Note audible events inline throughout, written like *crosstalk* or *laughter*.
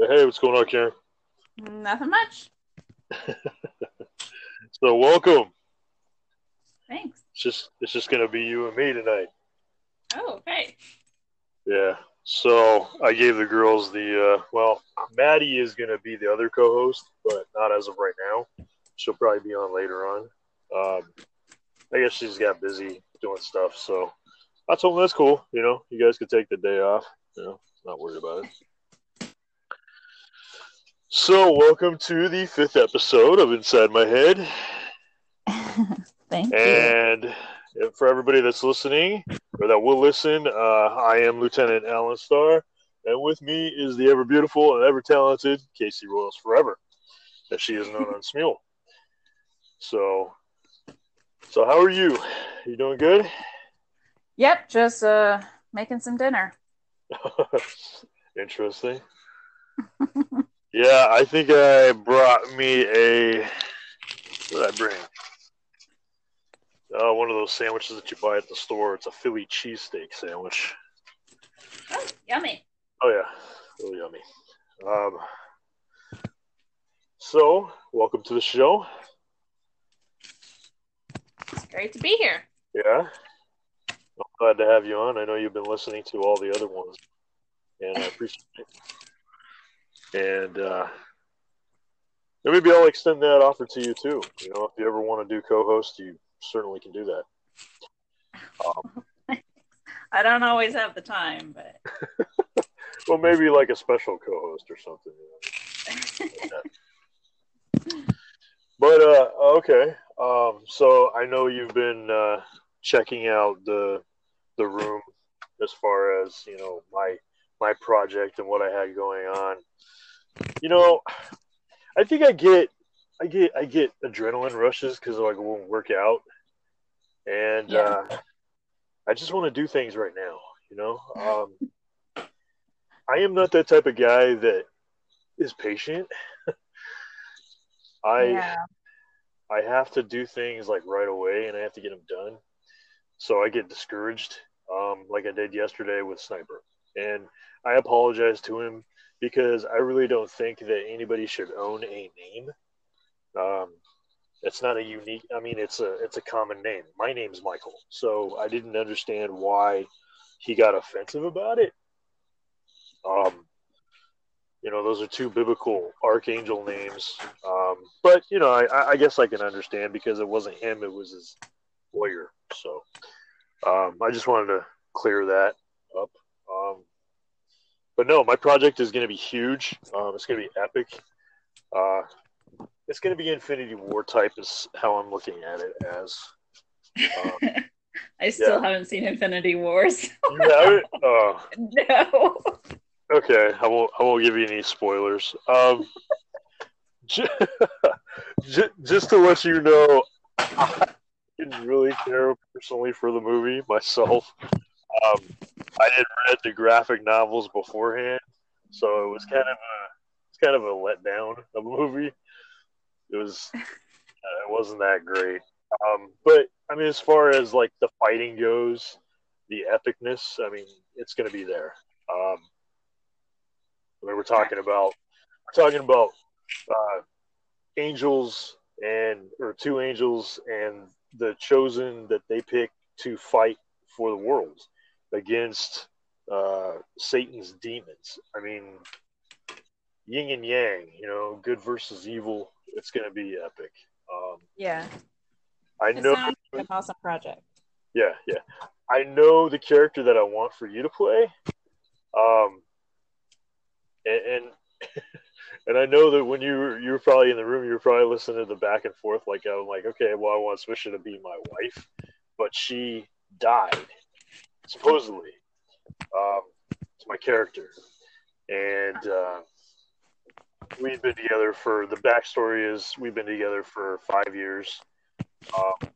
Hey, what's going on, Karen? Nothing much. *laughs* So, welcome. Thanks. It's just it's just gonna be you and me tonight. Oh, okay. Yeah. So I gave the girls the uh, well, Maddie is gonna be the other co-host, but not as of right now. She'll probably be on later on. Um, I guess she's got busy doing stuff, so I told them that's cool. You know, you guys could take the day off. You know, not worried about it. So, welcome to the fifth episode of Inside My Head. *laughs* Thank you. And for everybody that's listening or that will listen, uh, I am Lieutenant Alan Starr, and with me is the ever beautiful and ever talented Casey Royals Forever, as she is known on *laughs* Smule. So, so how are you? You doing good? Yep, just uh making some dinner. *laughs* Interesting. Yeah, I think I brought me a. What did I bring? Uh, one of those sandwiches that you buy at the store. It's a Philly cheesesteak sandwich. Oh, yummy. Oh yeah, really yummy. Um, so, welcome to the show. It's great to be here. Yeah, I'm glad to have you on. I know you've been listening to all the other ones, and I appreciate it. And uh, and maybe I'll extend that offer to you too. You know, if you ever want to do co-host, you certainly can do that. Um, *laughs* I don't always have the time, but *laughs* well, maybe like a special co-host or something. You know? *laughs* But uh, okay, um, so I know you've been uh, checking out the the room as far as you know my my project and what I had going on. You know, I think I get I get I get adrenaline rushes because like I won't work out, and Yeah. uh, I just want to do things right now. You know, um, I am not that type of guy that is patient. *laughs* I yeah. I have to do things like right away, and I have to get them done. So I get discouraged, um, like I did yesterday with Sniper, and I apologize to him because I really don't think that anybody should own a name. Um, it's not a unique. I mean, it's a it's a common name. My name's Michael, so I didn't understand why he got offensive about it. Um, you know, those are two biblical archangel names. Um, but you know, I, I guess I can understand because it wasn't him; it was his lawyer. So um, I just wanted to clear that but no, my project is going to be huge. Um, it's going to be epic. Uh, it's going to be Infinity War type, is how I'm looking at it as. Um, *laughs* I still yeah. haven't seen Infinity Wars. you it? Oh, *laughs* no. Okay, I won't. I won't give you any spoilers. Um, *laughs* ju- ju- just to let you know, I didn't really care personally for the movie myself. Um, I had read the graphic novels beforehand, so it was kind of a it's kind of a letdown of a movie. It was *laughs* uh, it wasn't that great. Um, but I mean, as far as like the fighting goes, the epicness, I mean, it's going to be there. Um, I mean, we're talking about we're talking about uh, angels and or two angels and the chosen that they pick to fight for the world against uh, Satan's demons. I mean, yin and yang. You know, good versus evil. It's going to be epic. Um, Yeah. I It know. an awesome project. Yeah, yeah. I know the character that I want for you to play. Um, and and, *laughs* and I know that when you were, you were probably in the room, you were probably listening to the back and forth. Like I'm like, okay, well, I want Swisha to be my wife, but she died supposedly. Um, it's my character, and uh, we've been together for the backstory is we've been together for five years. Um,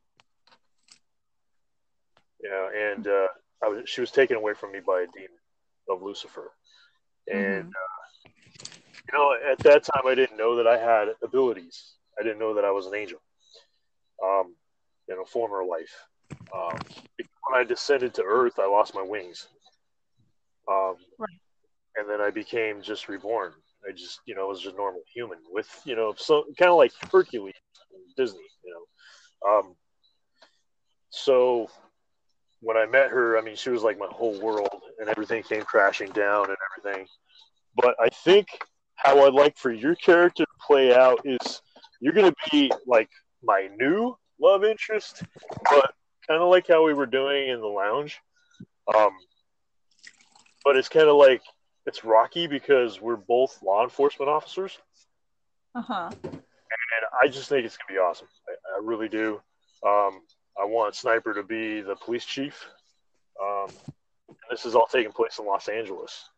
yeah, and uh, I was, she was taken away from me by a demon of Lucifer, and uh, you know, at that time, I didn't know that I had abilities. I didn't know that I was an angel. Um, in a former life, um, when I descended to Earth, I lost my wings, um, Right. and then I became just reborn. I just, you know, was just a normal human with, you know, so kind of like Hercules, Disney, you know. Um, so when I met her, I mean, she was like my whole world, and everything came crashing down and everything. But I think how I'd like for your character to play out is you're going to be like my new love interest, but kind of like how we were doing in the lounge. Um, but it's kind of like it's rocky because we're both law enforcement officers. Uh huh. And I just think it's gonna be awesome. I, I really do. Um, I want Sniper to be the police chief. Um, this is all taking place in Los Angeles,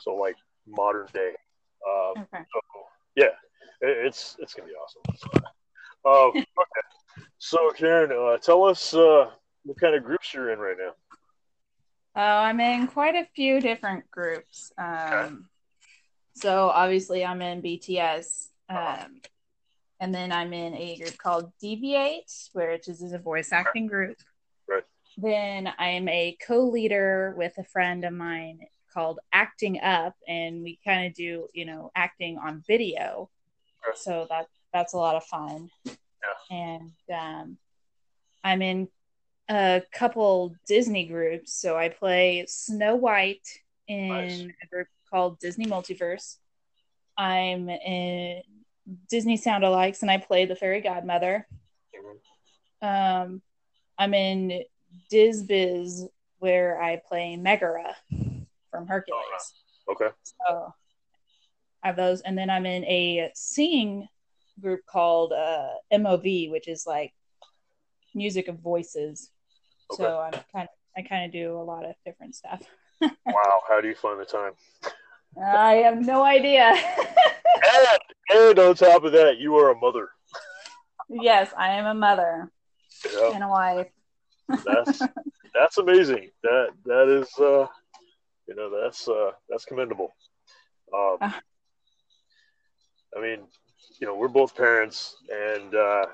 so like modern day. Um, Okay. so, yeah, it, it's it's gonna be awesome. Um, *laughs* okay, so Karen, uh, tell us uh, what kind of groups you're in right now. Oh, I'm in quite a few different groups. Um, so obviously I'm in BTS, um, and then I'm in a group called Deviate, which is a voice acting group. Right. Then I am a co-leader with a friend of mine called Acting Up, and we kind of do, you know, acting on video. Sure. So that that's a lot of fun. Yeah. And um, I'm in a couple Disney groups. So I play Snow White in Nice. a group called Disney Multiverse. I'm in Disney Sound Alikes, and I play the fairy godmother. Um, I'm in Diz Biz, where I play Megara from Hercules. Okay, So I have those, and then I'm in a singing group called uh, MOV, which is like music of voices. So I'm kind of I kind of do a lot of different stuff. *laughs* wow, how do you find the time? I have no idea. *laughs* And, and on top of that, you are a mother. yes, I am a mother Yeah. and a wife. that's *laughs* that's amazing. That that is uh you know that's uh that's commendable. Um Ah. I mean, you know, we're both parents and uh